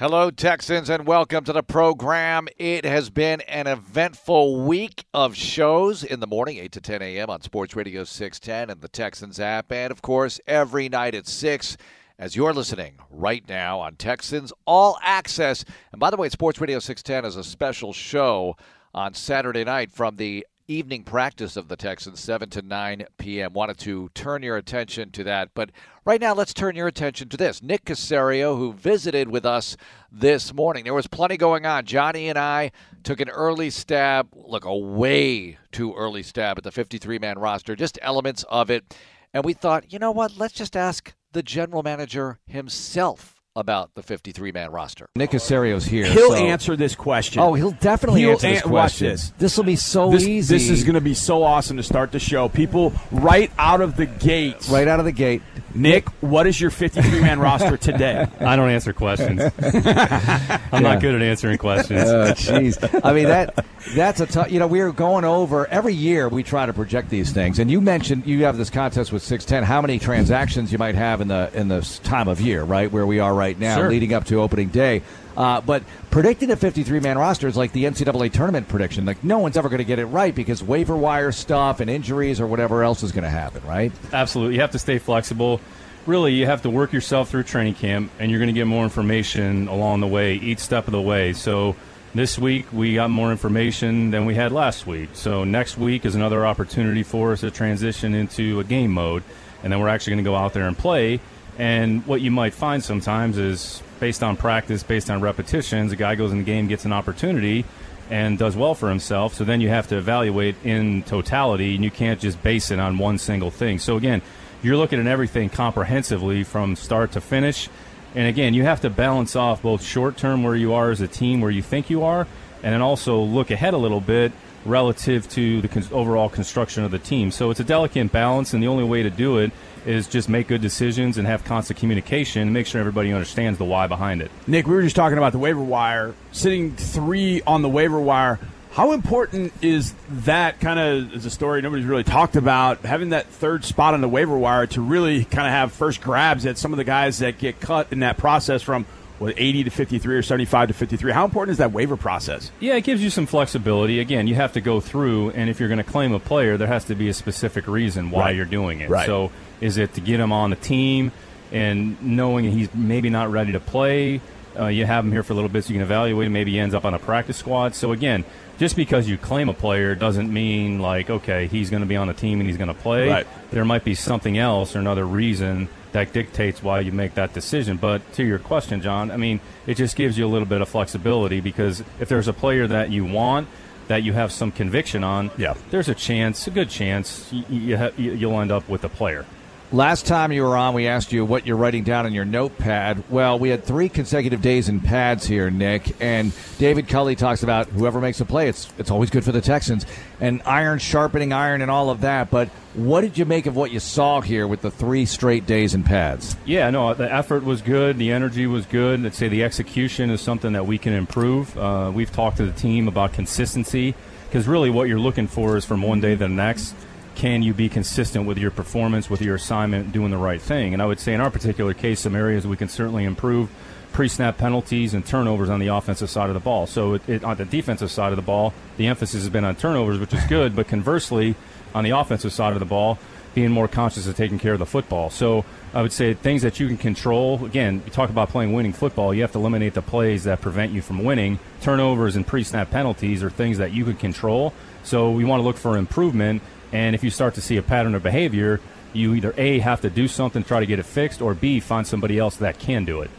Hello, Texans, and welcome to the program. It has been an eventful week of shows in the morning, 8 to 10 a.m. on Sports Radio 610 and the Texans app, and of course, every night at 6 as you're listening right now on Texans All Access. And by the way, Sports Radio 610 is a special show on Saturday night from the evening practice of the Texans, 7 to 9 p.m. Wanted to turn your attention to that. But right now, let's turn your attention to this. Nick Caserio, who visited with us this morning. There was plenty going on. Johnny and I took an early stab, look, a way too early stab at the 53 man roster, just elements of it. And we thought, you know what? Let's just ask the general manager himself about the 53 man roster. Nick Caserio's here. He'll so. answer this question. Oh, he'll definitely He'll answer this an- watch question. this. This will be so this, easy. This is going to be so awesome to start the show. People right out of the gate. right out of the gate. Nick, what is your 53 man roster today? I don't answer questions. I'm not good at answering questions. Oh, jeez. I mean that that's a tough. You know, we are going over every year. We try to project these things, and you mentioned you have this contest with six ten. How many transactions you might have in the in this time of year, right where we are right now, Sure. leading up to opening day. Uh, but predicting a 53 man roster is like the NCAA tournament prediction. Like no one's ever going to get it right because waiver wire stuff and injuries or whatever else is going to happen, right? Absolutely. You have to stay flexible. Really, you have to work yourself through training camp, and you're going to get more information along the way, each step of the way. So this week, we got more information than we had last week. So next week is another opportunity for us to transition into a game mode, and then we're actually going to go out there and play. And what you might find sometimes is based on practice, based on repetitions, a guy goes in the game, gets an opportunity, and does well for himself. So then you have to evaluate in totality, and you can't just base it on one single thing. So again, you're looking at everything comprehensively from start to finish. And again, you have to balance off both short term where you are as a team, where you think you are, and then also look ahead a little bit relative to the overall construction of the team. So it's a delicate balance, and the only way to do it is just make good decisions and have constant communication and make sure everybody understands the why behind it. Nick, we were just talking about the waiver wire. Sitting three on the waiver wire. How important is that kind of is a story nobody's really talked about having that third spot on the waiver wire to really kind of have first grabs at some of the guys that get cut in that process from what 80 to 53 or 75 to 53. How important is that waiver process? Yeah, it gives you some flexibility. Again, you have to go through, and if you're going to claim a player, there has to be a specific reason why Right. you're doing it. Right. So, is it to get him on the team and knowing he's maybe not ready to play? Uh, you have him here for a little bit so you can evaluate him. Maybe he ends up on a practice squad. So, again, just because you claim a player doesn't mean, like, okay, he's going to be on the team and he's going to play. Right. There might be something else or another reason that dictates why you make that decision. But to your question, John, I mean, it just gives you a little bit of flexibility because if there's a player that you want, that you have some conviction on, Yeah. there's a chance, a good chance, you, you ha- you- you'll end up with a player. Last time you were on, we asked you what you're writing down in your notepad. Well, we had three consecutive days in pads here, Nick. And David Culley talks about whoever makes a play, it's it's always good for the Texans. And iron sharpening iron and all of that. But what did you make of what you saw here with the three straight days in pads? Yeah, no, the effort was good. The energy was good. I'd say the execution is something that we can improve. Uh, we've talked to the team about consistency because really what you're looking for is from one day to the next. Can you be consistent with your performance, with your assignment, doing the right thing? And I would say in our particular case, some areas we can certainly improve pre-snap penalties and turnovers on the offensive side of the ball. So it, it, on the defensive side of the ball, the emphasis has been on turnovers, which is good. But conversely, on the offensive side of the ball, being more conscious of taking care of the football. So I would say things that you can control. Again, you talk about playing winning football. You have to eliminate the plays that prevent you from winning. Turnovers and pre-snap penalties are things that you can control. So we want to look for improvement. And if you start to see a pattern of behavior, you either a have to do something, try to get it fixed, or b find somebody else that can do it.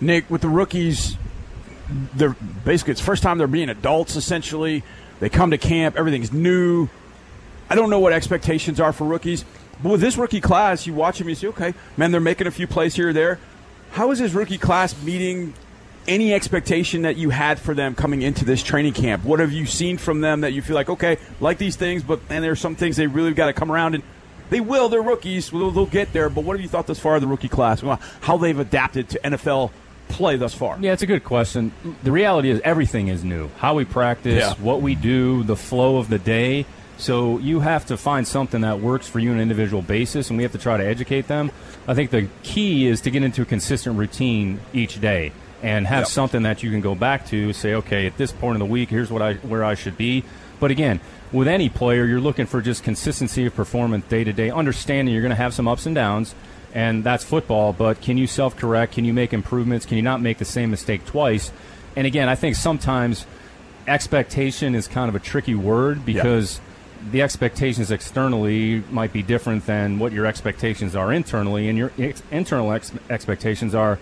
Nick, with the rookies, they're basically it's first time they're being adults. Essentially, they come to camp, everything's new. I don't know what expectations are for rookies, but with this rookie class, you watch them, you say, okay, man, they're making a few plays here or there. How is this rookie class meeting any expectation that you had for them coming into this training camp? What have you seen from them that you feel like, okay, like these things, but and there's some things they really got to come around and they will. They're rookies. They'll, they'll get there. But what have you thought thus far of the rookie class? How they've adapted to NFL play thus far? Yeah, it's a good question. The reality is everything is new. How we practice, Yeah. what we do, the flow of the day. So you have to find something that works for you on an individual basis, and we have to try to educate them. I think the key is to get into a consistent routine each day. and have Yep. something that you can go back to. Say, okay, at this point in the week, here's what I where I should be. But again, with any player, you're looking for just consistency of performance day to day, understanding you're going to have some ups and downs, and that's football. But can you self correct? Can you make improvements? Can you not make the same mistake twice? And again, I think sometimes expectation is kind of a tricky word because the expectations externally might be different than what your expectations are internally, and your ex- internal ex- expectations are.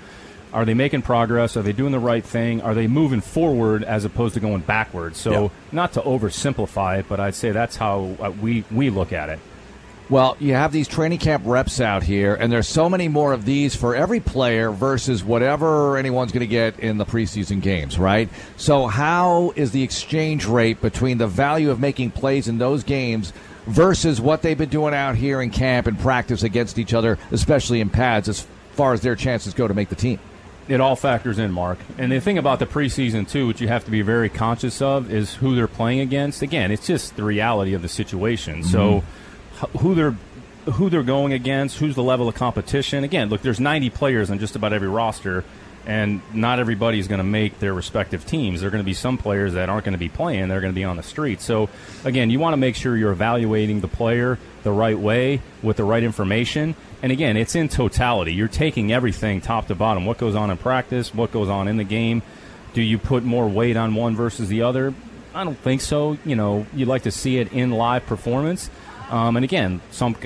Are they making progress? Are they doing the right thing? Are they moving forward as opposed to going backwards? So, Yeah. not to oversimplify it, but I'd say that's how uh, we, we look at it. Well, you have these training camp reps out here, and there's so many more of these for every player versus whatever anyone's going to get in the preseason games, right? So, how is the exchange rate between the value of making plays in those games versus what they've been doing out here in camp and practice against each other, especially in pads, as far as their chances go to make the team? it all factors in, Mark. And the thing about the preseason too, which you have to be very conscious of, is who they're playing against. Again, it's just the reality of the situation. So, h- who they're who they're going against, who's the level of competition. Again, look, there's 90 players on just about every roster, and not everybody's going to make their respective teams. There are going to be some players that aren't going to be playing; they're going to be on the street. So, again, you want to make sure you're evaluating the player the right way with the right information. And again, it's in totality. You're taking everything top to bottom. What goes on in practice? What goes on in the game? Do you put more weight on one versus the other? I don't think so. You know, you'd like to see it in live performance. Um, and again, some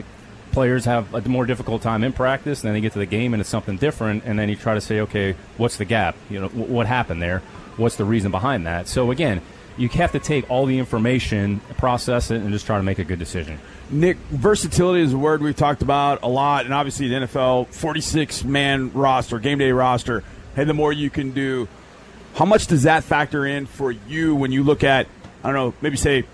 players have a more difficult time in practice, and then they get to the game and it's something different, and then you try to say, okay, what's the gap? You know, wh- what happened there? What's the reason behind that? So again, you have to take all the information, process it, and just try to make a good decision. Nick, versatility is a word we've talked about a lot, and obviously the NFL 46 man roster, game day roster. Hey, the more you can do, how much does that factor in for you when you look at, I don't know, maybe say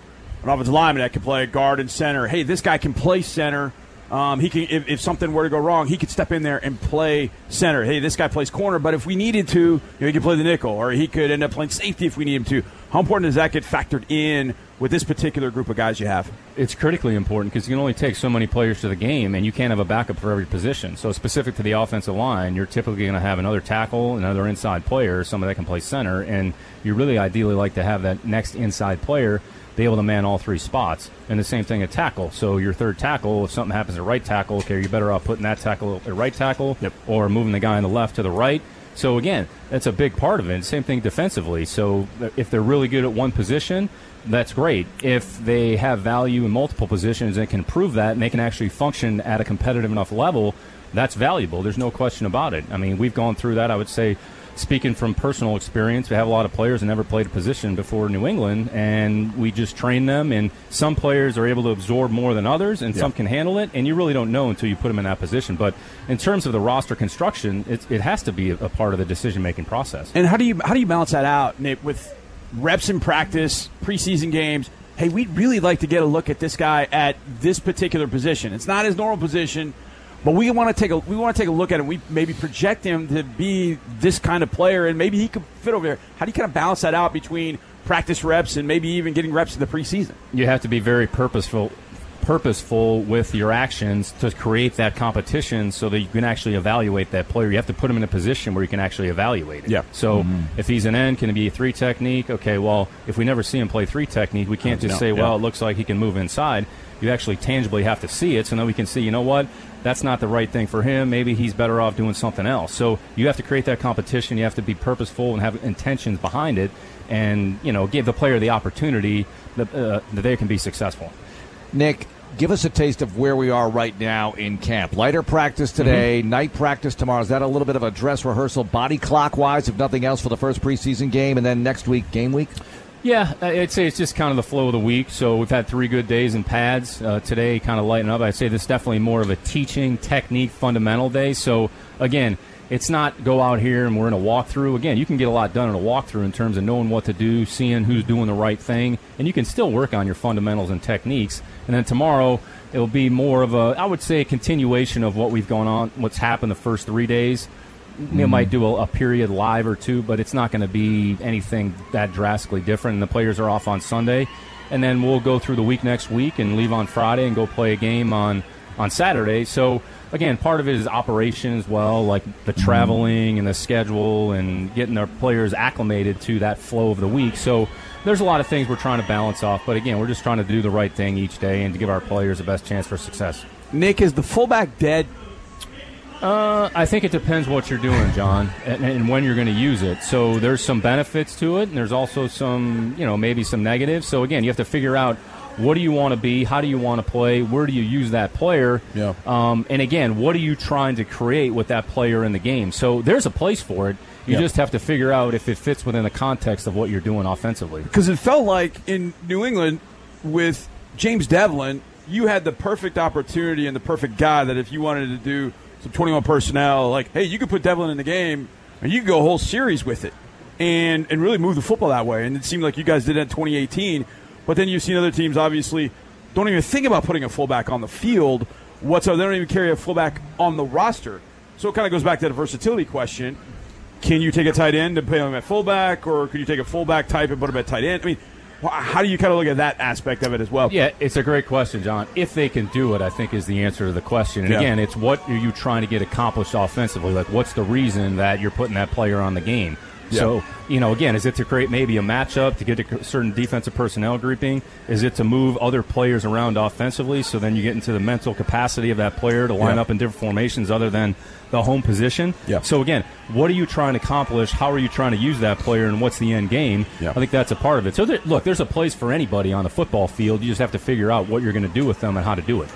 an offensive lineman that can play guard and center? Hey, this guy can play center. Um, he can, if, if something were to go wrong, he could step in there and play center. Hey, this guy plays corner, but if we needed to, you know, he could play the nickel, or he could end up playing safety if we need him to. How important does that get factored in with this particular group of guys you have? it's critically important because you can only take so many players to the game, and you can't have a backup for every position. So, specific to the offensive line, you're typically going to have another tackle, another inside player, somebody that can play center, and you really ideally like to have that next inside player be able to man all three spots. And the same thing at tackle. So, your third tackle, if something happens at right tackle, okay, you're better off putting that tackle at right tackle Yep. or moving the guy on the left to the right. So again, that's a big part of it. Same thing defensively. So if they're really good at one position, that's great. If they have value in multiple positions and can prove that and they can actually function at a competitive enough level, that's valuable. There's no question about it. I mean, we've gone through that. I would say, speaking from personal experience, we have a lot of players that never played a position before New England, and we just train them. And some players are able to absorb more than others, and some can handle it. And you really don't know until you put them in that position. But in terms of the roster construction, it, it has to be a, a part of the decision making process. And how do you how do you balance that out, Nick, with reps in practice, preseason games? Hey, we'd really like to get a look at this guy at this particular position. It's not his normal position, but we want to take a we want to take a look at him. We maybe project him to be this kind of player, and maybe he could fit over there. How do you kind of balance that out between practice reps and maybe even getting reps in the preseason? you have to be very purposeful purposeful with your actions to create that competition so that you can actually evaluate that player. You have to put him in a position where you can actually evaluate it. Yeah. So mm-hmm. if he's an end, can it be a three technique? Okay, well, if we never see him play three technique, we can't uh, just No, say, yeah. well, it looks like he can move inside. You actually tangibly have to see it so then we can see, you know what? That's not the right thing for him. Maybe he's better off doing something else. So you have to create that competition. You have to be purposeful and have intentions behind it and, you know, give the player the opportunity that, uh, that they can be successful. Nick, give us a taste of where we are right now in camp. Lighter practice today, night practice tomorrow. Is that a little bit of a dress rehearsal, body clock wise, if nothing else, for the first preseason game, and then next week, game week? Yeah, I'd say it's just kind of the flow of the week. So we've had three good days in pads. Uh, today, kind of lighten up. I'd say this is definitely more of a teaching technique fundamental day. So again, it's not go out here and we're in a walkthrough. Again, you can get a lot done in a walkthrough in terms of knowing what to do, seeing who's doing the right thing, and you can still work on your fundamentals and techniques. And then tomorrow, it'll be more of a, I would say, a continuation of what we've gone on, what's happened the first three days. They might do a, a period live or two, but it's not going to be anything that drastically different. And the players are off on Sunday, and then we'll go through the week next week and leave on Friday and go play a game on on Saturday. So again, part of it is operation as well, like the Mm-hmm. traveling and the schedule and getting their players acclimated to that flow of the week. So there's a lot of things we're trying to balance off. But again, we're just trying to do the right thing each day and to give our players the best chance for success. Nick, is the fullback dead? Uh, I think it depends what you're doing, John, and, and when you're going to use it. So there's some benefits to it, and there's also some, you know, maybe some negatives. So again, you have to figure out what do you want to be, how do you want to play, where do you use that player, Yeah. um, and again, what are you trying to create with that player in the game? So there's a place for it. You Yeah. just have to figure out if it fits within the context of what you're doing offensively. Because it felt like in New England with James Develin, you had the perfect opportunity and the perfect guy that if you wanted to do some 21 personnel, like, hey, you could put Develin in the game and you could go a whole series with it and, and really move the football that way. And it seemed like you guys did that in 2018. But then you've seen other teams, obviously, don't even think about putting a fullback on the field whatsoever. They don't even carry a fullback on the roster. So it kind of goes back to the versatility question. Can you take a tight end and put him at fullback, or could you take a fullback type and put him at tight end? I mean, how do you kind of look at that aspect of it as well? Yeah, it's a great question, John. If they can do it, I think is the answer to the question. And Yeah. again, it's what are you trying to get accomplished offensively? Like, what's the reason that you're putting that player on the game? Yeah. So, you know, again, is it to create maybe a matchup to get a certain defensive personnel grouping? Is it to move other players around offensively so then you get into the mental capacity of that player to line Yeah. up in different formations other than the home position? Yeah. So, again, what are you trying to accomplish? How are you trying to use that player and what's the end game? Yeah. I think that's a part of it. So, there, look, there's a place for anybody on the football field. You just have to figure out what you're going to do with them and how to do it.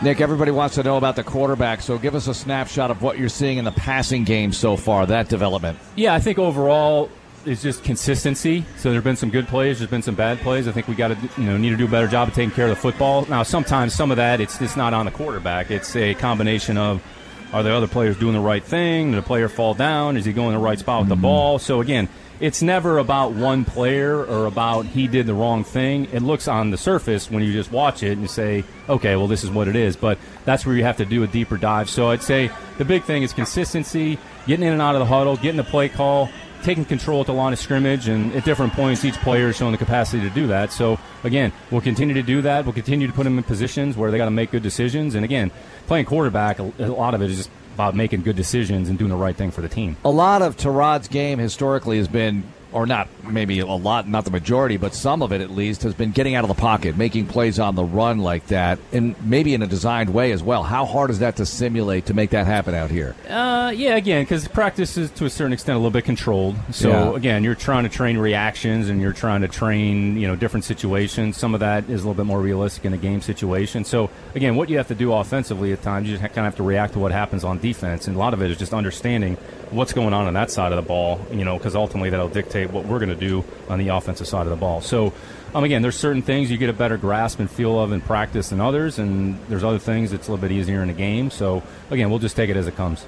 Nick, everybody wants to know about the quarterback, so give us a snapshot of what you're seeing in the passing game so far, that development. Yeah, I think overall it's just consistency. So there've been some good plays, there's been some bad plays. I think we got to you know need to do a better job of taking care of the football. Now, sometimes some of that it's it's not on the quarterback. It's a combination of are the other players doing the right thing? Did the player fall down? Is he going the right spot with the mm-hmm. ball? So again, it's never about one player or about he did the wrong thing. It looks on the surface when you just watch it and say, okay, well, this is what it is. But that's where you have to do a deeper dive. So I'd say the big thing is consistency, getting in and out of the huddle, getting the play call, taking control at the line of scrimmage, and at different points, each player is showing the capacity to do that. So again, we'll continue to do that. We'll continue to put them in positions where they got to make good decisions. And again, playing quarterback, a lot of it is just about making good decisions and doing the right thing for the team. A lot of Tyrod's game historically has been, or not maybe a lot, not the majority, but some of it at least, has been getting out of the pocket, making plays on the run like that, and maybe in a designed way as well. How hard is that to simulate to make that happen out here? Uh, yeah, again, because practice is to a certain extent a little bit controlled. So Yeah. again, you're trying to train reactions and you're trying to train, you know, different situations. Some of that is a little bit more realistic in a game situation. So again, what you have to do offensively at times, you just kind of have to react to what happens on defense, and a lot of it is just understanding what's going on on that side of the ball. You know, because ultimately that'll dictate what we're going to do on the offensive side of the ball. So. Um, again, there's certain things you get a better grasp and feel of in practice than others, and there's other things it's a little bit easier in a game. So, again, we'll just take it as it comes.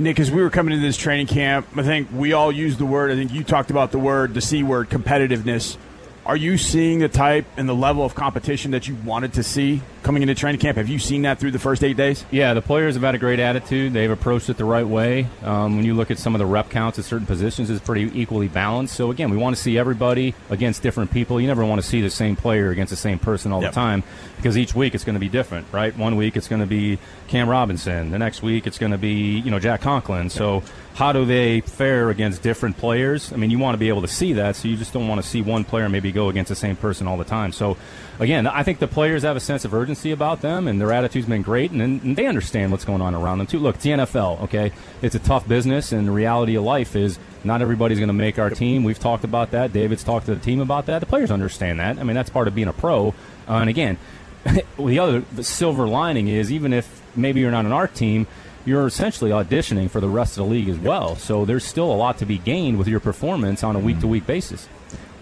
Nick, as we were coming into this training camp, I think we all used the word. I think you talked about the word, the C word, competitiveness. Are you seeing the type and the level of competition that you wanted to see coming into training camp? Have you seen that through the first eight days? Yeah, the players have had a great attitude. They've approached it the right way. Um, when you look at some of the rep counts at certain positions, it's pretty equally balanced. So again, we want to see everybody against different people. You never want to see the same player against the same person all Yep. the time because each week it's going to be different, right? One week it's going to be Cam Robinson. The next week it's going to be you know Jack Conklin. So how do they fare against different players? I mean, you want to be able to see that, so you just don't want to see one player maybe go against the same person all the time. So again, I think the players have a sense of urgency about them, and their attitude's been great, and, and they understand what's going on around them too. Look, it's the NFL, okay? It's a tough business, and the reality of life is not everybody's going to make our team. We've talked about that. David's talked to the team about that. The players understand that. I mean, that's part of being a pro. Uh, and again, the other the silver lining is even if maybe you're not on our team, you're essentially auditioning for the rest of the league as well. So there's still a lot to be gained with your performance on a week to week basis.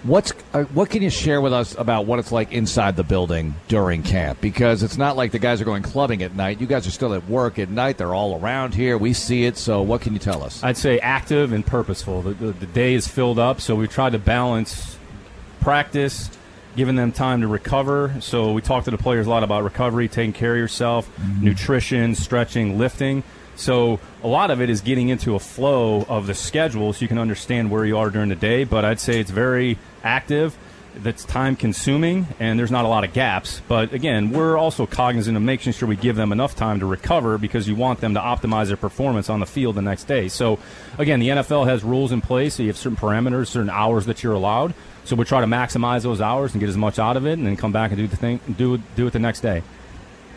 What's uh, what can you share with us about what it's like inside the building during camp? Because it's not like the guys are going clubbing at night. You guys are still at work at night. They're all around here. We see it. So what can you tell us? I'd say active and purposeful. The, the, the day is filled up, so we tried to balance practice, giving them time to recover. So we talked to the players a lot about recovery, taking care of yourself, nutrition, stretching, lifting. So a lot of it is getting into a flow of the schedule so you can understand where you are during the day. But I'd say it's very active. that's time consuming and there's not a lot of gaps. But again, we're also cognizant of making sure we give them enough time to recover because you want them to optimize their performance on the field the next day. So again, the NFL has rules in place. So you have certain parameters, certain hours that you're allowed. So we try to maximize those hours and get as much out of it, and then come back and do the thing, do do it the next day.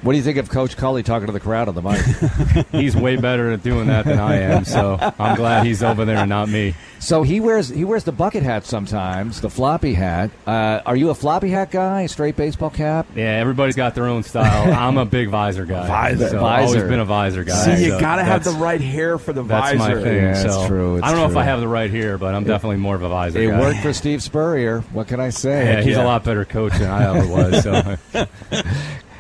What do you think of Coach Culley talking to the crowd on the mic? he's way better at doing that than I am, so I'm glad he's over there and not me. So he wears he wears the bucket hat sometimes, the floppy hat. Uh, are you a floppy hat guy? A straight baseball cap? Yeah, everybody's got their own style. I'm a big visor guy. Visor. So Visor. Always been a visor guy. See, you so got to have the right hair for the That's visor. my thing. Yeah, it's so true, it's I don't know if. I have the right hair, but I'm definitely more of a visor It guy. worked for Steve Spurrier. What can I say? Yeah, he's a lot better coach than I ever was. So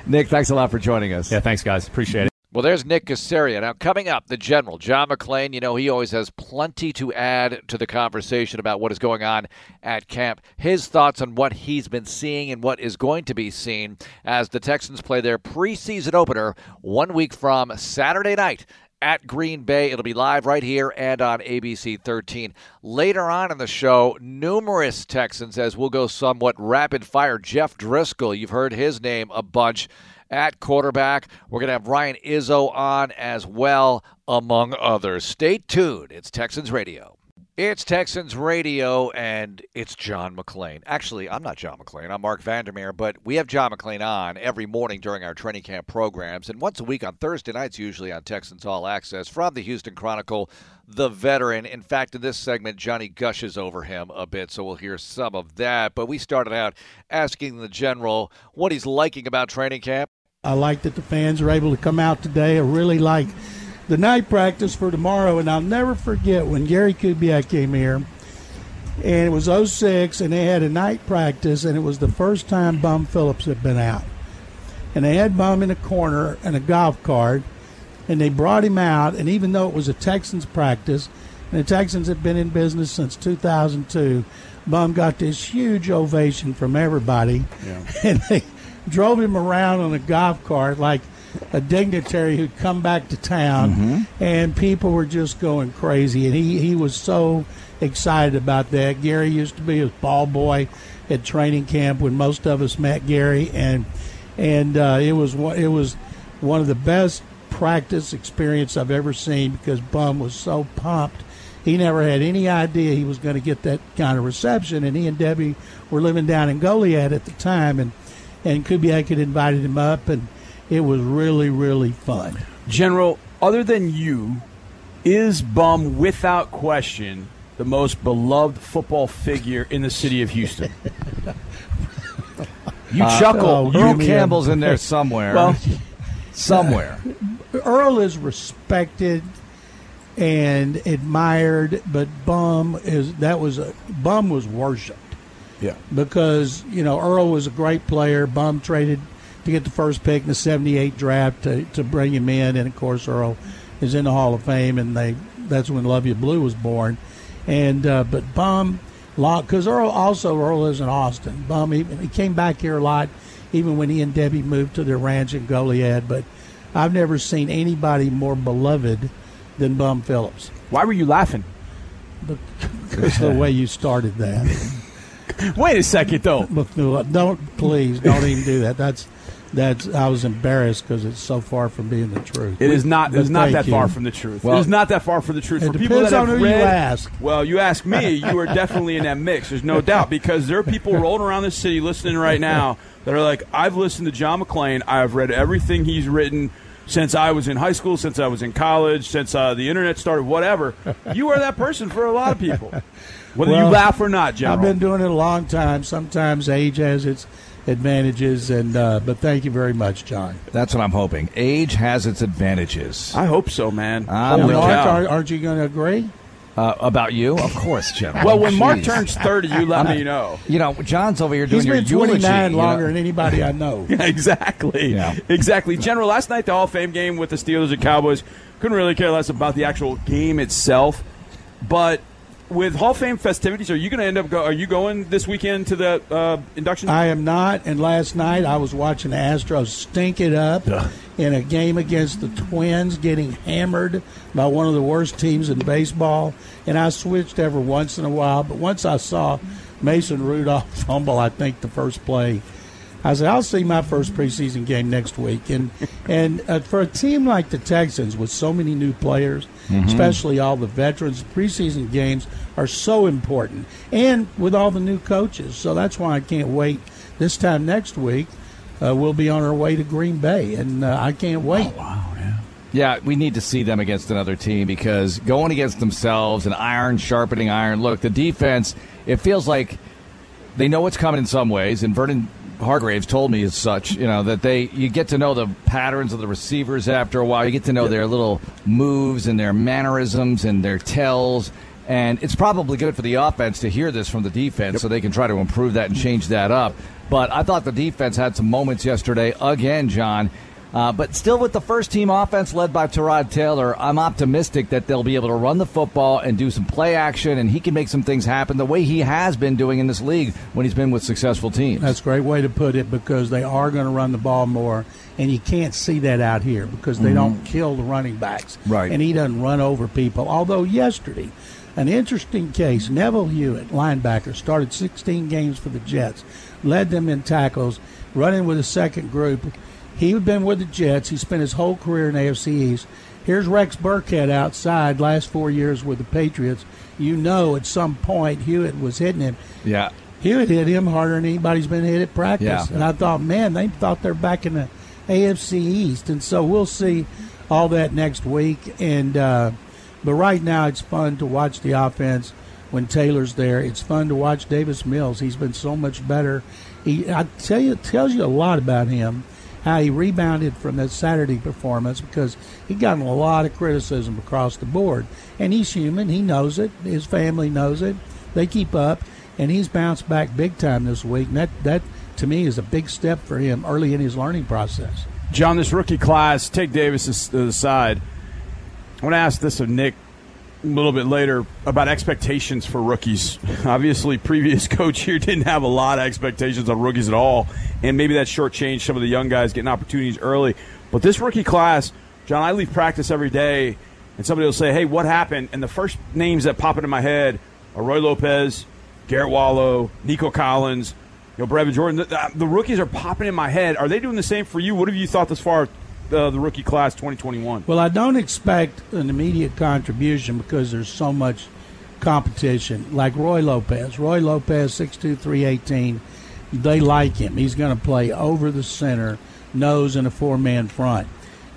Nick, thanks a lot for joining us. yeah, thanks guys, appreciate it. Well, there's Nick Caserio. Now, coming up, the general, John McClain. You know, he always has plenty to add to the conversation about what is going on at camp. His thoughts on what he's been seeing and what is going to be seen as the Texans play their preseason opener one week from Saturday night at Green Bay. It'll be live right here and on ABC 13. Later on in the show, numerous Texans, as we'll go somewhat rapid fire. Jeff Driskel, you've heard his name a bunch at quarterback. We're going to have Ryan Izzo on as well, among others. Stay tuned. It's Texans Radio. It's Texans Radio, and it's John McClain. Actually, I'm not John McClain. I'm Marc Vandermeer, but we have John McClain on every morning during our training camp programs, and once a week on Thursday nights, usually on Texans All Access from the Houston Chronicle, the veteran. In fact, in this segment, Johnny gushes over him a bit, so we'll hear some of that. But we started out asking the general what he's liking about training camp. I like that the fans are able to come out today. I really like the night practice for tomorrow, and I'll never forget when Gary Kubiak came here, and it was 06, and they had a night practice, and it was the first time Bum Phillips had been out. And they had Bum in a corner and a golf cart, and they brought him out, and even though it was a Texans practice, and the Texans had been in business since 2002, Bum got this huge ovation from everybody, and they drove him around on a golf cart like a dignitary who'd come back to town, and people were just going crazy. And he, he was so excited about that. Gary used to be his ball boy at training camp when most of us met Gary, and and uh, it was one- it was one of the best practice experience I've ever seen because Bum was so pumped. He never had any idea he was going to get that kind of reception, and he and Debbie were living down in Goliad at the time, and and Kubiak had invited him up, and it was really really fun. General, other than you, is Bum without question the most beloved football figure in the city of Houston? You uh, chuckle. oh, you Earl Campbell's in there somewhere. well, somewhere. Uh, Earl is respected and admired, but Bum is that was a Bum was worshipped. yeah. because you know Earl was a great player. Bum traded to get the first pick in the '78 draft to, to bring him in, and of course Earl is in the Hall of Fame, and they that's when Love You Blue was born. And uh, but Bum, because Earl also Earl is in Austin. Bum he, he came back here a lot, even when he and Debbie moved to their ranch in Goliad. But I've never seen anybody more beloved than Bum Phillips. Why were you laughing? Because the way you started that. Wait a second, though. Look, don't please don't even do that. That's that's I was embarrassed because it's so far from being the truth. It is not. It's not that you. far from the truth. Well- it is not that far from the truth. It For people depends that on have who you read, ask. Well, you ask me, you are definitely in that mix. There's no doubt because there are people rolling around the city listening right now that are like, I've listened to John McClain. I've read everything he's written since I was in high school, since I was in college, since uh, the internet started. Whatever. You are that person for a lot of people, whether you laugh or not, General. I've been doing it a long time. Sometimes age has its advantages, and uh, but thank you very much, John. That's what I'm hoping. Age has its advantages. I hope so, man. I'm Holy with Mark, cow. aren't, aren't you going to agree? Uh, about you, of course, Jim. Well, when Mark Jeez. turns 30, you let me know. you know, John's over here doing He's your been eulogy. 29 you know. longer than anybody I know. Yeah, exactly. Yeah. Exactly. General, last night, the Hall of Fame game with the Steelers and Cowboys, couldn't really care less about the actual game itself. But with Hall of Fame festivities, are you going to end up? Go, are you going this weekend to the uh, induction? I am not. And last night I was watching the Astros stink it up in a game against the Twins, getting hammered by one of the worst teams in baseball. And I switched every once in a while, but once I saw Mason Rudolph fumble, I think the first play. I said, I'll see my first preseason game next week. And and uh, for a team like the Texans with so many new players, mm-hmm. especially all the veterans, preseason games are so important. And with all the new coaches. So that's why I can't wait. This time next week, uh, we'll be on our way to Green Bay. And uh, I can't wait. Oh, wow. Yeah, we need to see them against another team because going against themselves and iron sharpening iron. Look, the defense, it feels like they know what's coming in some ways, and Vernon Hargreaves told me as such, you know, that they you get to know the patterns of the receivers after a while. You get to know their little moves and their mannerisms and their tells. And it's probably good for the offense to hear this from the defense yep. so they can try to improve that and change that up. But I thought the defense had some moments yesterday again, John. Uh, but still, with the first team offense led by Tyrod Taylor, I'm optimistic that they'll be able to run the football and do some play action, and he can make some things happen the way he has been doing in this league when he's been with successful teams. That's a great way to put it because they are going to run the ball more, and you can't see that out here because they mm-hmm. don't kill the running backs. Right. And he doesn't run over people. Although yesterday, an interesting case, Neville Hewitt, linebacker, started 16 games for the Jets, led them in tackles, running with a second group He'd been with the Jets. He spent his whole career in AFC East. Here's Rex Burkhead outside, last four years with the Patriots. You know, at some point, Hewitt was hitting him. Yeah. Hewitt hit him harder than anybody's been hit at practice. Yeah. And I thought, man, they thought they're back in the AFC East. And so we'll see all that next week. And uh, but right now, it's fun to watch the offense when Taylor's there. It's fun to watch Davis Mills. He's been so much better. He, I tell you, it tells you a lot about him how he rebounded from that Saturday performance because he got a lot of criticism across the board. And he's human. He knows it. His family knows it. They keep up. And he's bounced back big time this week. And that, that to me, is a big step for him early in his learning process. John, this rookie class, take Davis to the side. I want to ask this of Nick a little bit later about expectations for rookies. Obviously, previous coach here didn't have a lot of expectations on rookies at all, and maybe that shortchanged some of the young guys getting opportunities early. But this rookie class, John, I leave practice every day, and somebody will say, "Hey, what happened?" And the first names that pop into my head are Roy Lopez, Garrett Wallow, Nico Collins, you know, Brevin Jordan. The, the, rookies are popping in my head. Are they doing the same for you? What have you thought thus far uh, the rookie class 2021? Well, I don't expect an immediate contribution because there's so much competition. Like Roy Lopez. Roy Lopez, 6'2", 318. They like him. He's going to play over the center, nose, and a four-man front.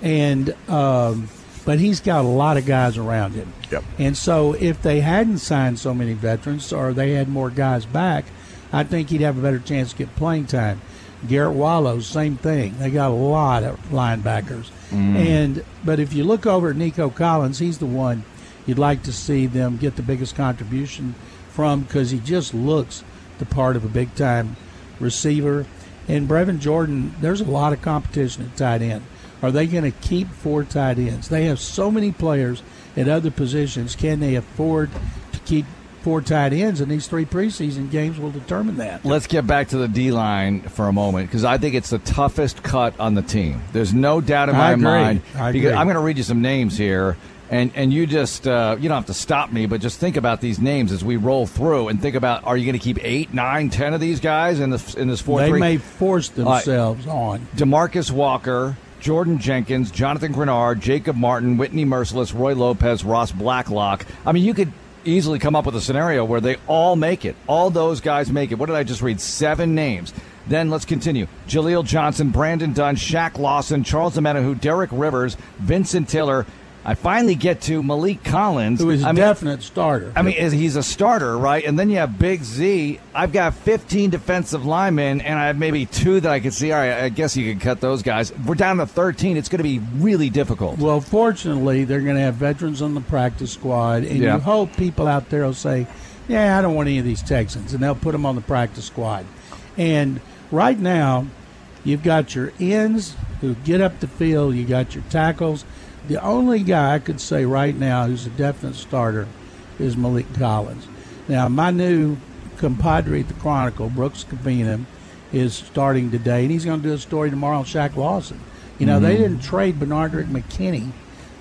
And um, but he's got a lot of guys around him. Yep. And so if they hadn't signed so many veterans or they had more guys back, I think he'd have a better chance to get playing time. Garrett Wallow, same thing. They got a lot of linebackers. Mm. And but if you look over at Nico Collins, he's the one you'd like to see them get the biggest contribution from because he just looks the part of a big time receiver. And Brevin Jordan, there's a lot of competition at tight end. Are they going to keep four tight ends? They have so many players at other positions. Can they afford to keep four tight ends, and these three preseason games will determine that. Let's get back to the D line for a moment because I think it's the toughest cut on the team. There's no doubt in my mind. I agree. I'm going to read you some names here. And, and you just uh, you don't have to stop me, but just think about these names as we roll through, and think about: Are you going to keep eight, nine, ten of these guys in this in this four? They three? may force themselves uh, on. Demarcus Walker, Jordan Jenkins, Jonathan Greenard, Jacob Martin, Whitney Mercilus, Roy Lopez, Ross Blacklock. I mean, you could easily come up with a scenario where they all make it. All those guys make it. What did I just read? Seven names. Then let's continue. Jaleel Johnson, Brandon Dunn, Shaq Lawson, Charles Omenihu, Derek Rivers, Vincent Taylor, I finally get to Maliek Collins, who is a I mean, definite starter. I mean, he's a starter, right? And then you have Big Z. I've got 15 defensive linemen, and I have maybe two that I could see. All right, I guess you could cut those guys. We're down to 13. It's going to be really difficult. Well, fortunately, they're going to have veterans on the practice squad, and Yeah. you hope people out there will say, "Yeah, I don't want any of these Texans," and they'll put them on the practice squad. And right now, you've got your ends who get up the field. You got your tackles. The only guy I could say right now who's a definite starter is Maliek Collins. Now, my new compadre at the Chronicle, Brooks Kubena, is starting today, and he's going to do a story tomorrow on Shaq Lawson. You know, mm-hmm. they didn't trade Benardrick McKinney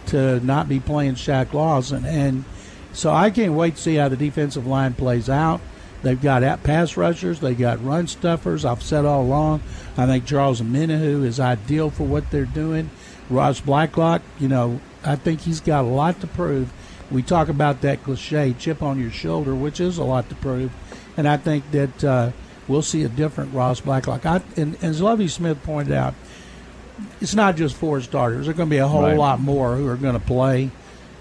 to not be playing Shaq Lawson, and so I can't wait to see how the defensive line plays out. They've got pass rushers, they got run stuffers. I've said all along, I think Charles Omenihu is ideal for what they're doing. Ross Blacklock, you know, I think he's got a lot to prove. We talk about that cliche, chip on your shoulder, which is a lot to prove. And I think that uh, we'll see a different Ross Blacklock. I, and, as Lovie Smith pointed out, it's not just four starters. There's going to be a whole right. lot more who are going to play,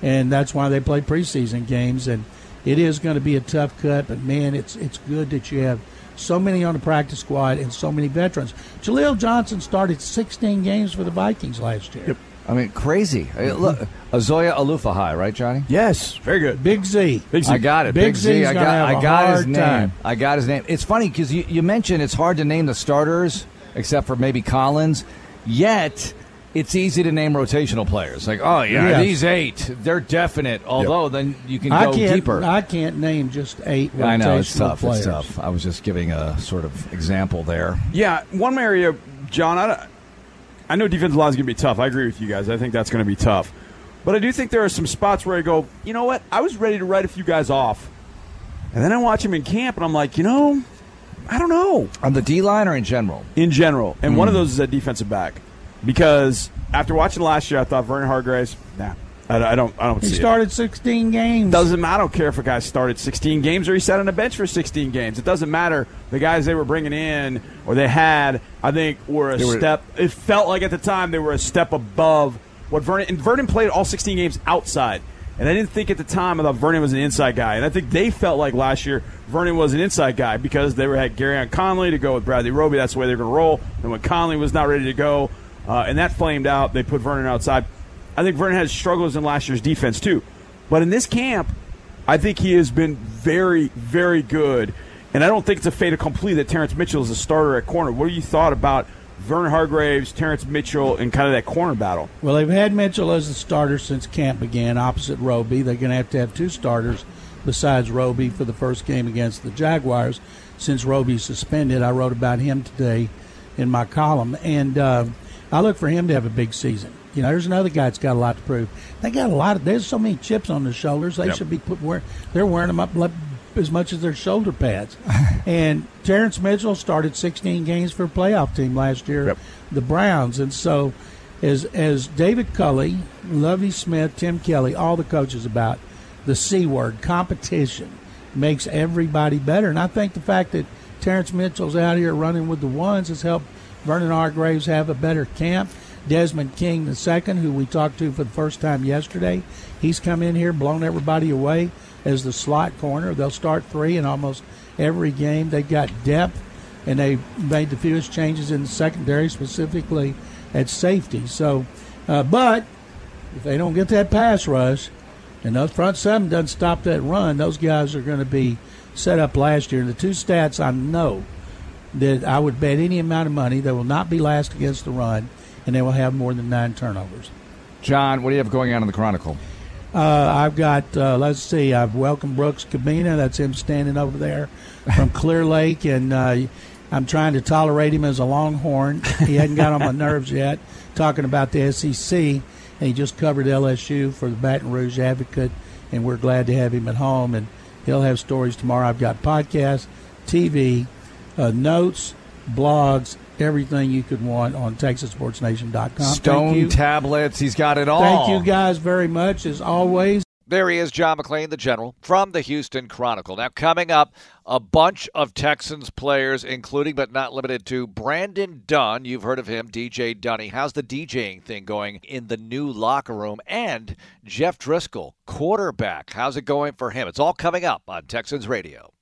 and that's why they play preseason games. And it is going to be a tough cut, but man, it's it's good that you have so many on the practice squad and so many veterans. Jaleel Johnson started 16 games for the Vikings last year. Yep. I mean, crazy. Mm-hmm. Look, Azoya Alofa right, Johnny? Yes, very good. Big Z. Big Z. I got it. Big, Big Z. I got. I got his name. Time. I got his name. It's funny because you, you mentioned it's hard to name the starters except for maybe Collins. Yet it's easy to name rotational players. Like, oh yeah, yes. these eight, they're definite. Although yep. then you can I go can't, deeper. I can't name just eight. Rotational I know it's tough. Players. It's tough. I was just giving a sort of example there. Yeah, one area, John. I, I know defensive line is going to be tough. I agree with you guys. I think that's going to be tough. But I do think there are some spots where I go, you know what? I was ready to write a few guys off, and then I watch them in camp, and I'm like, you know, I don't know. On the D line or in general? In general, and mm. one of hmm. those is a defensive back because after watching last year, I thought Vernon Hargreaves, nah, I, I don't, I don't. He see started it. 16 games. Doesn't matter. I don't care if a guy started 16 games or he sat on the bench for 16 games. It doesn't matter. The guys they were bringing in or they had, I think, were a they step. It felt like at the time they were a step above what Vernon. And Vernon played all 16 games outside. And I didn't think at the time I thought Vernon was an inside guy. And I think they felt like last year Vernon was an inside guy because they were, had Gareon Conley to go with Bradley Roby. That's the way they were going to roll. And when Conley was not ready to go, uh, and that flamed out, they put Vernon outside. I think Vernon has struggles in last year's defense too. But in this camp, I think he has been very, very good. And I don't think it's a fait accompli that Terrance Mitchell is a starter at corner. What do you thought about Vernon Hargreaves, Terrance Mitchell, and kind of that corner battle? Well, they've had Mitchell as a starter since camp began, opposite Roby. They're going to have to have two starters besides Roby for the first game against the Jaguars since Roby's suspended. I wrote about him today in my column, and uh, I look for him to have a big season. You know, there's another guy that's got a lot to prove. They got a lot of. There's so many chips on their shoulders. They yep. should be put where they're wearing them up as much as their shoulder pads. and Terrance Mitchell started 16 games for a playoff team last year, yep. the Browns, and so as as David Culley, Lovie Smith, Tim Kelly, all the coaches about the c word competition makes everybody better. And I think the fact that Terrance Mitchell's out here running with the ones has helped Vernon Hargreaves have a better camp. Desmond King II, who we talked to for the first time yesterday, he's come in here, blown everybody away as the slot corner. They'll start three in almost every game. They've got depth, and they made the fewest changes in the secondary, specifically at safety. So, uh, but if they don't get that pass rush, and the front seven doesn't stop that run, those guys are going to be set up last year. And the two stats I know that I would bet any amount of money they will not be last against the run, and they will have more than nine turnovers. John, what do you have going on in the Chronicle? Uh, I've got, uh, let's see, I've welcomed Brooks Kubena. That's him standing over there from Clear Lake, and uh, I'm trying to tolerate him as a Longhorn. He hadn't got on my nerves yet. Talking about the SEC, and he just covered LSU for the Baton Rouge Advocate, and we're glad to have him at home. And he'll have stories tomorrow. I've got podcasts, TV, uh, notes, blogs, everything you could want on TexasSportsNation.com. Stone tablets, he's got it all. Thank you guys very much, as always. There he is, John McClain, the general from the Houston Chronicle. Now, coming up, a bunch of Texans players, including but not limited to Brandon Dunn. You've heard of him, DJ Dunny. How's the DJing thing going in the new locker room? And Jeff Driskel, quarterback. How's it going for him? It's all coming up on Texans Radio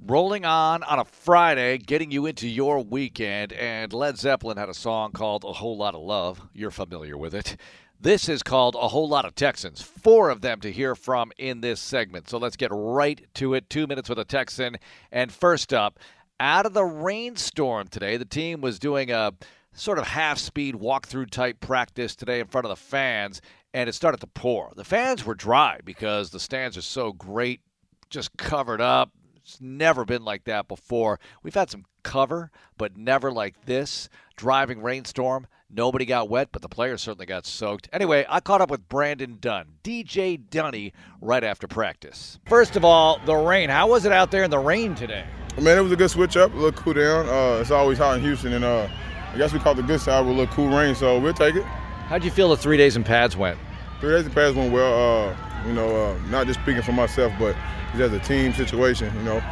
rolling on on a Friday, getting you into your weekend. And Led Zeppelin had a song called A Whole Lot of Love. You're familiar with it. This is called A Whole Lot of Texans. Four of them to hear from in this segment. So let's get right to it. Two minutes with a Texan. And first up, out of the rainstorm today, the team was doing a sort of half speed walkthrough type practice today in front of the fans and it started to pour. The fans were dry because the stands are so great, just covered up. It's never been like that before. We've had some cover, but never like this. Driving rainstorm. Nobody got wet, but the players certainly got soaked. Anyway, I caught up with Brandon Dunn, DJ Dunny, right after practice. First of all, the rain. How was it out there in the rain today? Man, it was a good switch up, a little cool down. Uh, it's always hot in Houston, and uh, I guess we caught the good side with a little cool rain, so we'll take it. How'd you feel the three days in pads went? Three days in pads went well. Uh, you know, uh, not just speaking for myself, but just as a team situation. You know,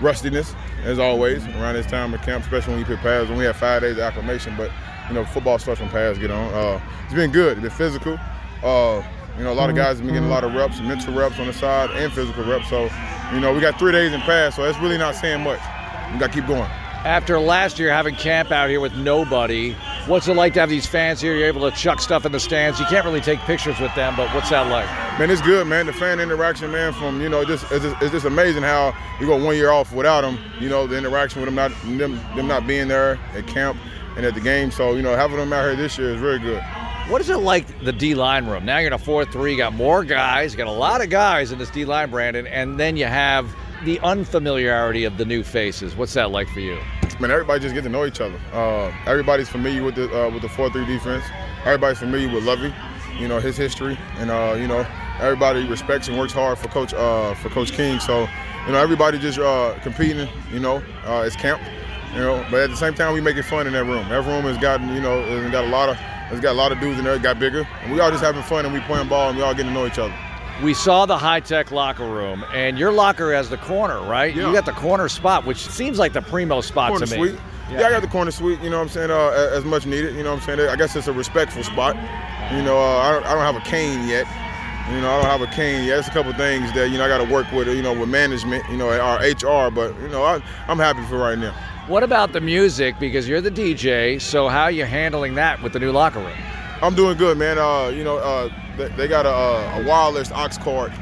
rustiness as always around this time of camp, especially when you put pads. When we have five days of acclimation, but you know, football starts when pads get on. Uh, it's been good. It's been physical. Uh, you know, a lot of guys have been getting a lot of reps, mental reps on the side, and physical reps. So, you know, we got three days in pads, so that's really not saying much. We got to keep going. After last year having camp out here with nobody, what's it like to have these fans here? You're able to chuck stuff in the stands. You can't really take pictures with them, but what's that like? Man, it's good, man. The fan interaction, man, from you know, just it's just, it's just amazing how you go one year off without them. You know, the interaction with them not them, them not being there at camp and at the game. So you know, having them out here this year is very good. What is it like the D line room? Now you're in a 4 3, you got more guys, you got a lot of guys in this D line, Brandon, and then you have the unfamiliarity of the new faces. What's that like for you? Man, everybody just get to know each other. Uh, everybody's familiar with the uh, with the 4 3 defense. Everybody's familiar with Lovie, you know, his history. And, uh, you know, everybody respects and works hard for Coach uh, for Coach King. So, you know, everybody just uh, competing, you know, uh, it's camp. You know, but at the same time, we make it fun in that room. That room has gotten, you know, has got a lot of it's got a lot of dudes in there. It got bigger, and we all just having fun and we playing ball and we all getting to know each other. We saw the high tech locker room, and your locker has the corner, right? Yeah. You got the corner spot, which seems like the primo spot corner to me. suite. Yeah. I got the corner suite. You know what I'm saying? Uh, as much needed. You know what I'm saying? I guess it's a respectful spot. You know, uh, I, don't, I don't have a cane yet. You know, I don't have a cane yet. There's a couple things that you know I got to work with. You know, with management. You know, our HR. But you know, I, I'm happy for right now. What about the music? Because you're the DJ, so how are you handling that with the new locker room? I'm doing good, man. Uh, you know, uh, they, they got a, a wireless aux cord,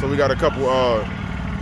so we got a couple, uh,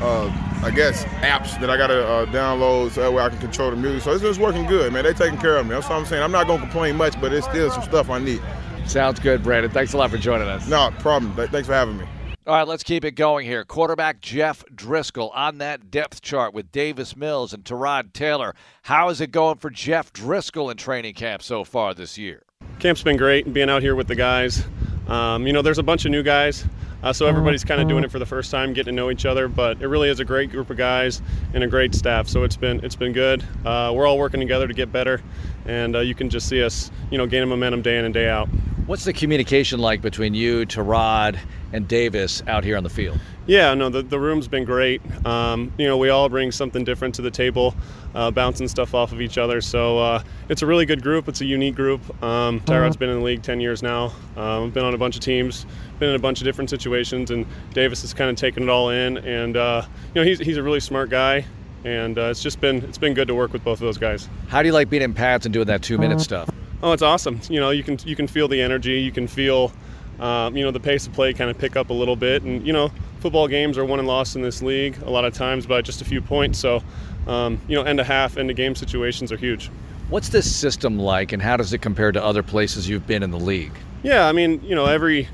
uh, I guess, apps that I gotta uh, download so that way I can control the music. So it's just working good, man. They taking care of me. That's what I'm saying. I'm not gonna complain much, but it's still some stuff I need. Sounds good, Brandon. Thanks a lot for joining us. No problem. Th- Thanks for having me. All right, let's keep it going here. Quarterback Jeff Driskel on that depth chart with Davis Mills and Tyrod Taylor. How is it going for Jeff Driskel in training camp so far this year? Camp's been great, and being out here with the guys. Um, you know, there's a bunch of new guys, uh, so everybody's kind of doing it for the first time, getting to know each other. But it really is a great group of guys and a great staff. So it's been it's been good. Uh, we're all working together to get better, and uh, you can just see us, you know, gaining momentum day in and day out. What's the communication like between you, Tyrod, and Davis out here on the field? Yeah, no, the, the room's been great. Um, you know, we all bring something different to the table, uh, bouncing stuff off of each other. So uh, it's a really good group. It's a unique group. Um, Tyrod's been in the league 10 years now. Um, been on a bunch of teams, been in a bunch of different situations, and Davis has kind of taken it all in. And uh, you know, he's, he's a really smart guy, and uh, it's just been it's been good to work with both of those guys. How do you like being in pads and doing that two-minute stuff? Oh, it's awesome. You know, you can you can feel the energy. You can feel, um, you know, the pace of play kind of pick up a little bit. And you know, football games are won and lost in this league a lot of times by just a few points. So, um, you know, end of half, end of game situations are huge. What's this system like, and how does it compare to other places you've been in the league? Yeah, I mean, you know, every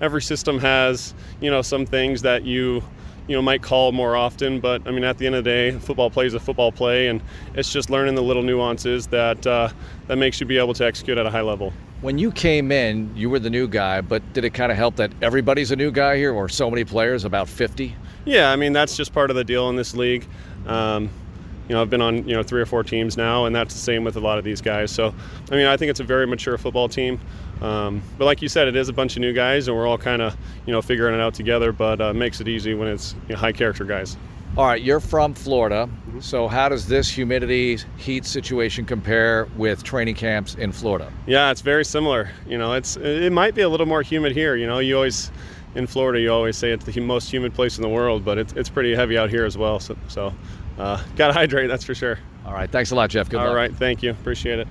every system has you know some things that you you know might call more often but i mean at the end of the day football play is a football play and it's just learning the little nuances that uh, that makes you be able to execute at a high level. When you came in, you were the new guy, but did it kind of help that everybody's a new guy here, or so many players, about 50? yeah i mean that's just part of the deal in this league. Um, you know i've been on you know three or four teams now and that's the same with a lot of these guys. So i mean i think it's a very mature football team um, but like you said it is a bunch of new guys and we're all kind of you know figuring it out together but uh, makes it easy when it's you know, high character guys All right, you're from Florida, so how does this humidity heat situation compare with training camps in Florida? Yeah, it's very similar. You know, it's it might be a little more humid here. You know, you always in Florida you always say it's the most humid place in the world, but it's it's pretty heavy out here as well. So, so uh, gotta hydrate, that's for sure. All right, thanks a lot, Jeff. Good All luck. right, thank you, appreciate it.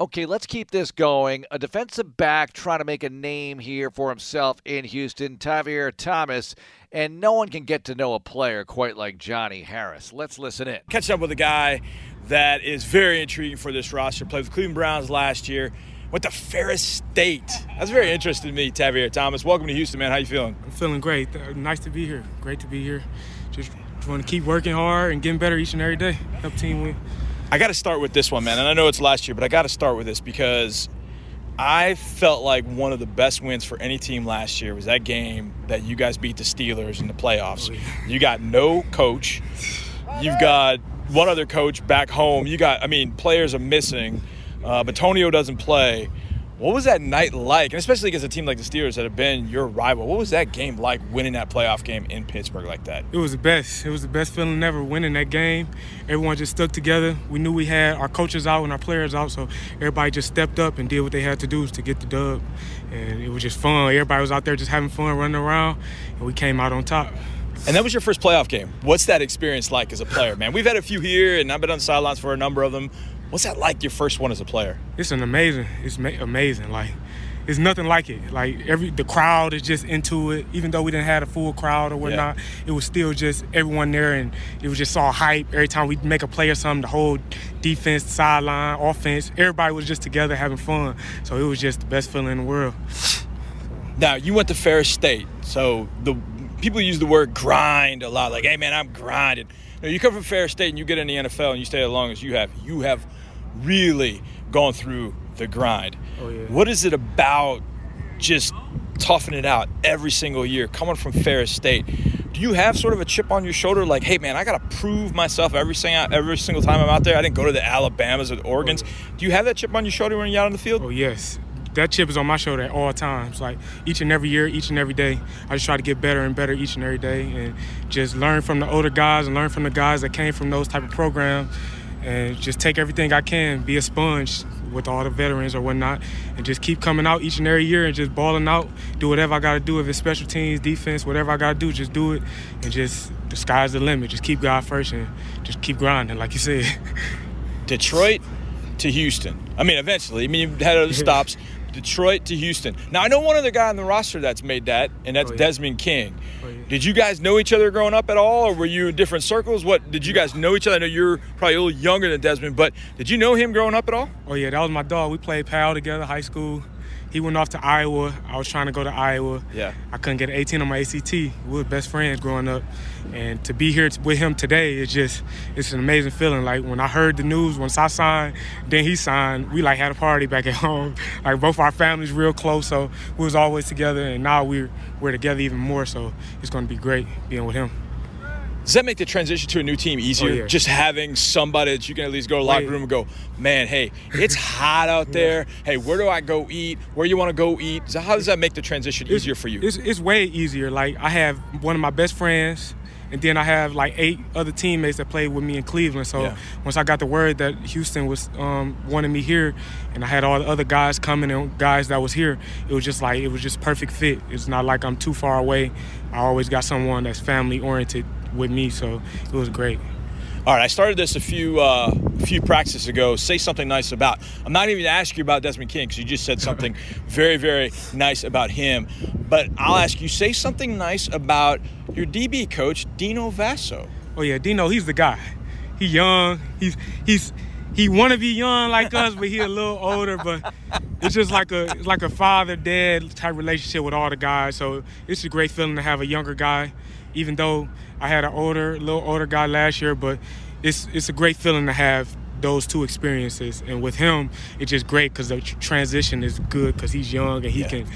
Okay, let's keep this going. A defensive back trying to make a name here for himself in Houston, Tavierre Thomas, and no one can get to know a player quite like Johnny Harris. Let's listen in. catch up with a guy that is very intriguing for this roster. Played with Cleveland Browns last year. went to Ferris State. That's very interesting to me, Tavierre Thomas. Welcome to Houston, man. How you feeling? I'm feeling great. Uh, nice to be here. Great to be here. Just want to keep working hard and getting better each and every day. Help team win. I got to start with this one, man. And I know it's last year, but I got to start with this because I felt like one of the best wins for any team last year was that game that you guys beat the Steelers in the playoffs. Oh. You got no coach. You've got one other coach back home. You got, I mean, players are missing. Uh, Bitonio doesn't play. What was that night like, and especially against a team like the Steelers that have been your rival? What was that game like, winning that playoff game in Pittsburgh like that? It was the best. It was the best feeling ever, winning that game. Everyone just stuck together. We knew we had our coaches out and our players out, so everybody just stepped up and did what they had to do to get the dub. And it was just fun. Everybody was out there just having fun, running around, and we came out on top. And that was your first playoff game. What's that experience like as a player, man? We've had a few here, and I've been on sidelines for a number of them. What's that like? Your first one as a player? It's an amazing. It's amazing. Like it's nothing like it. Like every the crowd is just into it. Even though we didn't have a full crowd or whatnot, yeah. it was still just everyone there, and it was just all hype. Every time we make a play or something, the whole defense, sideline, offense, everybody was just together having fun. So it was just the best feeling in the world. Now you went to Ferris State, so the people use the word grind a lot. Like, hey man, I'm grinding. Now, you come from Ferris State and you get in the NFL and you stay as long as you have. You have really gone through the grind. Oh, yeah. What is it about just toughing it out every single year coming from Ferris State? Do you have sort of a chip on your shoulder like, hey man, I got to prove myself every single every single time I'm out there? I didn't go to the Alabamas or the Oregons. Oh, yeah. Do you have that chip on your shoulder when you're out on the field? Oh yes. That chip is on my shoulder at all times. Like each and every year, each and every day, I just try to get better and better each and every day, and just learn from the older guys and learn from the guys that came from those type of programs and just take everything I can, be a sponge with all the veterans or whatnot, and just keep coming out each and every year and just balling out, do whatever I got to do. If it's special teams, defense, whatever I got to do, just do it, and just the sky's the limit. Just keep God first and just keep grinding, like you said. Detroit to Houston. I mean, eventually. I mean, you had other stops. Detroit to Houston. Now I know one other guy on the roster that's made that, and that's oh, yeah. Desmond King. Oh, yeah. Did you guys know each other growing up at all, or were you in different circles? What did you guys know each other? I know you're probably a little younger than Desmond, but did you know him growing up at all? Oh yeah, that was my dog. We played PAL together, high school he went off to Iowa. I was trying to go to Iowa. Yeah. I couldn't get an 18 on my ACT. We were best friends growing up, and to be here with him today is just it's an amazing feeling. Like when I heard the news, once I signed, then he signed. We like had a party back at home. Like both our families real close, so we was always together, and now we're we're together even more. So it's going to be great being with him. Does that make the transition to a new team easier? Oh, yeah. Just having somebody that you can at least go to the locker room and go, man, hey, it's hot out there. Hey, where do I go eat? Where you want to go eat? So how does that make the transition easier for you? It's, it's way easier. Like I have one of my best friends and then I have like eight other teammates that played with me in Cleveland. So yeah. once I got the word that Houston was um, wanting me here, and I had all the other guys coming and guys that was here, it was just like it was just perfect fit. It's not like I'm too far away. I always got someone that's family oriented with me, so it was great. All right, I started this a few uh, few practices ago. Say something nice about. I'm not even going to ask you about Desmond King because you just said something very very nice about him. But I'll ask you. Say something nice about your DB coach Dino Vasso. Oh yeah, Dino. He's the guy. He young. He's he's he want to be young like us, but he a little older. But it's just like a like a father dad type relationship with all the guys. So it's a great feeling to have a younger guy even though I had an older, little older guy last year, but it's it's a great feeling to have those two experiences. And with him, it's just great because the transition is good because he's young and he yeah. can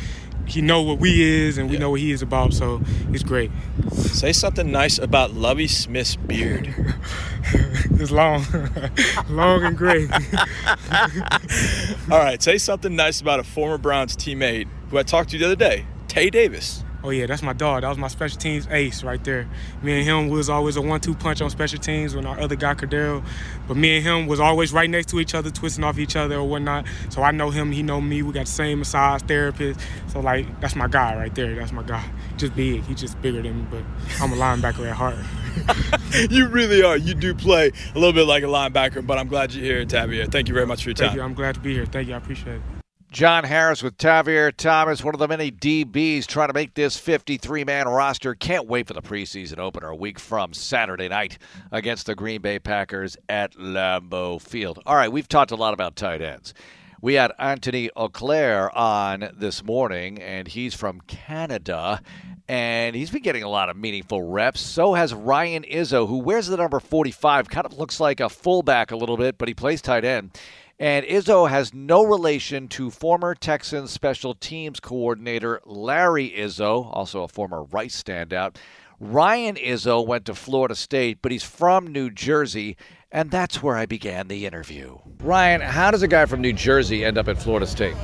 he know what we is and we yeah. know what he is about. So it's great. Say something nice about Lovie Smith's beard. it's long, long and great. All right, say something nice about a former Browns teammate who I talked to the other day, Tae Davis. Oh yeah, that's my dog. That was my special teams ace right there. Me and him was always a one-two punch on special teams when our other guy Cordero. But me and him was always right next to each other, twisting off each other or whatnot. So I know him, he know me. We got the same massage therapist. So like that's my guy right there. That's my guy. Just big. He's just bigger than me, but I'm a linebacker at heart. you really are. You do play a little bit like a linebacker, but I'm glad you're here, Tavierre. Thank you very much for your time. Thank you. I'm glad to be here. Thank you. I appreciate it. John Harris with Tavierre Thomas, one of the many DBs trying to make this 53 man roster. Can't wait for the preseason opener a week from Saturday night against the Green Bay Packers at Lambeau Field. All right, we've talked a lot about tight ends. We had Anthony Auclair on this morning, and he's from Canada, and he's been getting a lot of meaningful reps. So has Ryan Izzo, who wears the number 45, kind of looks like a fullback a little bit, but he plays tight end. And Izzo has no relation to former Texans special teams coordinator Larry Izzo, also a former Rice standout. Ryan Izzo went to Florida State, but he's from New Jersey, and that's where I began the interview. Ryan, how does a guy from New Jersey end up at Florida State?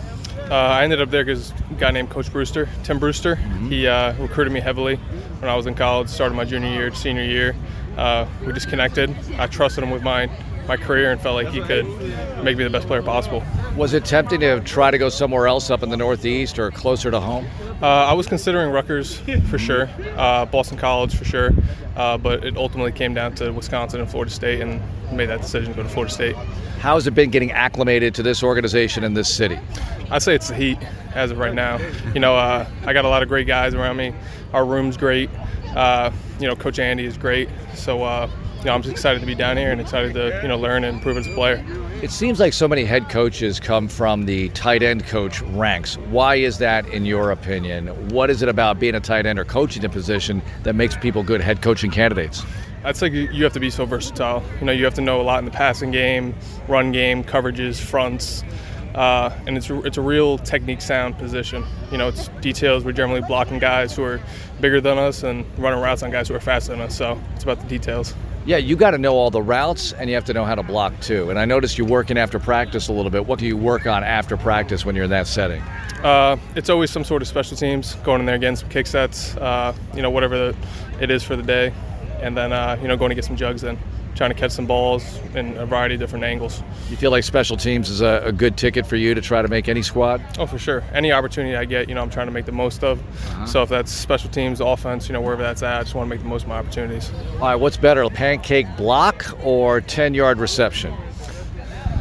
Uh, I ended up there because a guy named Coach Brewster, Tim Brewster, Mm-hmm. he uh, recruited me heavily when I was in college, started my junior year, senior year. Uh, we just connected. I trusted him with my, my career and felt like he could make me the best player possible. Was it tempting to try to go somewhere else up in the Northeast or closer to home? Uh, I was considering Rutgers for sure, uh, Boston College for sure, uh, but it ultimately came down to Wisconsin and Florida State and made that decision to go to Florida State. How has it been getting acclimated to this organization and this city? I'd say it's the heat as of right now. You know, uh, I got a lot of great guys around me. Our room's great. Uh, you know, Coach Andy is great. So, uh, you know, I'm just excited to be down here and excited to, you know, learn and improve as a player. It seems like so many head coaches come from the tight end coach ranks. Why is that, in your opinion? What is it about being a tight end or coaching a position that makes people good head coaching candidates? I'd say you you have to be so versatile. You know, you have to know a lot in the passing game, run game, coverages, fronts, uh, and it's it's a real technique sound position. You know, it's details. We're generally blocking guys who are bigger than us and running routes on guys who are faster than us. So it's about the details. Yeah, you got to know all the routes and you have to know how to block too. And I noticed you're working after practice a little bit. What do you work on after practice when you're in that setting? Uh, it's always some sort of special teams, going in there getting some kick sets, uh, you know, whatever the, it is for the day, and then uh, you know going to get some jugs in, trying to catch some balls in a variety of different angles. You feel like special teams is a, a good ticket for you to try to make any squad? Oh, for sure. Any opportunity I get, you know, I'm trying to make the most of. Uh-huh. So if that's special teams, offense, you know, wherever that's at, I just want to make the most of my opportunities. All right, what's better, a pancake block or 10 yard reception?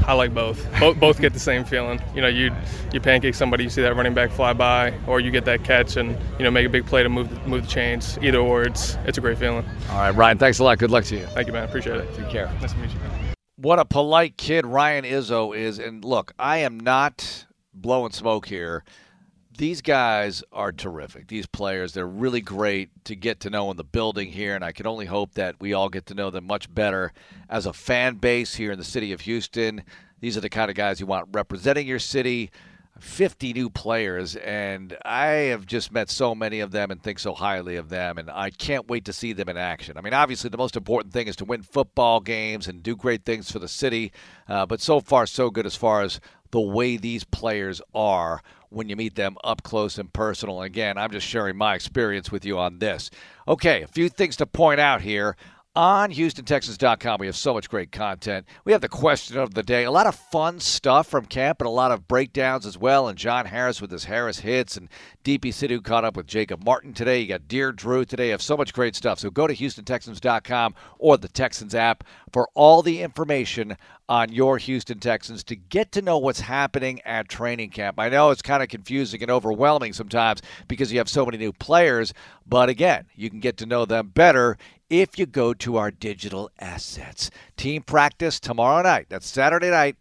I like both. both. Both get the same feeling. You know, you you pancake somebody, you see that running back fly by, or you get that catch and you know make a big play to move the, move the chains. Either or, it's it's a great feeling. All right, Ryan, thanks a lot. Good luck to you. Thank you, man. Appreciate it. Take care. Nice to meet you. What a polite kid Ryan Izzo is. And look, I am not blowing smoke here. These guys are terrific. These players, they're really great to get to know in the building here. And I can only hope that we all get to know them much better as a fan base here in the city of Houston. These are the kind of guys you want representing your city. 50 new players, and I have just met so many of them and think so highly of them, and I can't wait to see them in action. I mean, obviously, the most important thing is to win football games and do great things for the city, uh, but so far, so good as far as the way these players are when you meet them up close and personal. Again, I'm just sharing my experience with you on this. Okay, a few things to point out here on HoustonTexans.com. We have so much great content. We have the question of the day, a lot of fun stuff from camp, and a lot of breakdowns as well. And John Harris with his Harris hits, and Deepi Sidhu caught up with Jacob Martin today. You got Dear Drew today. You have so much great stuff. So go to HoustonTexans.com or the Texans app for all the information on your Houston Texans to get to know what's happening at training camp. I know it's kind of confusing and overwhelming sometimes because you have so many new players, but again, you can get to know them better if you go to our digital assets. Team practice tomorrow night. That's Saturday night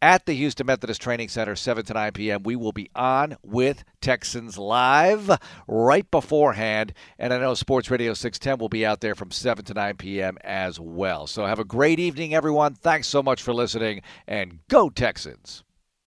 at the Houston Methodist Training Center, 7 to 9 p.m. We will be on with Texans Live right beforehand. And I know Sports Radio 610 will be out there from 7 to 9 p.m. as well. So have a great evening, everyone. Thanks so much for listening, and go Texans.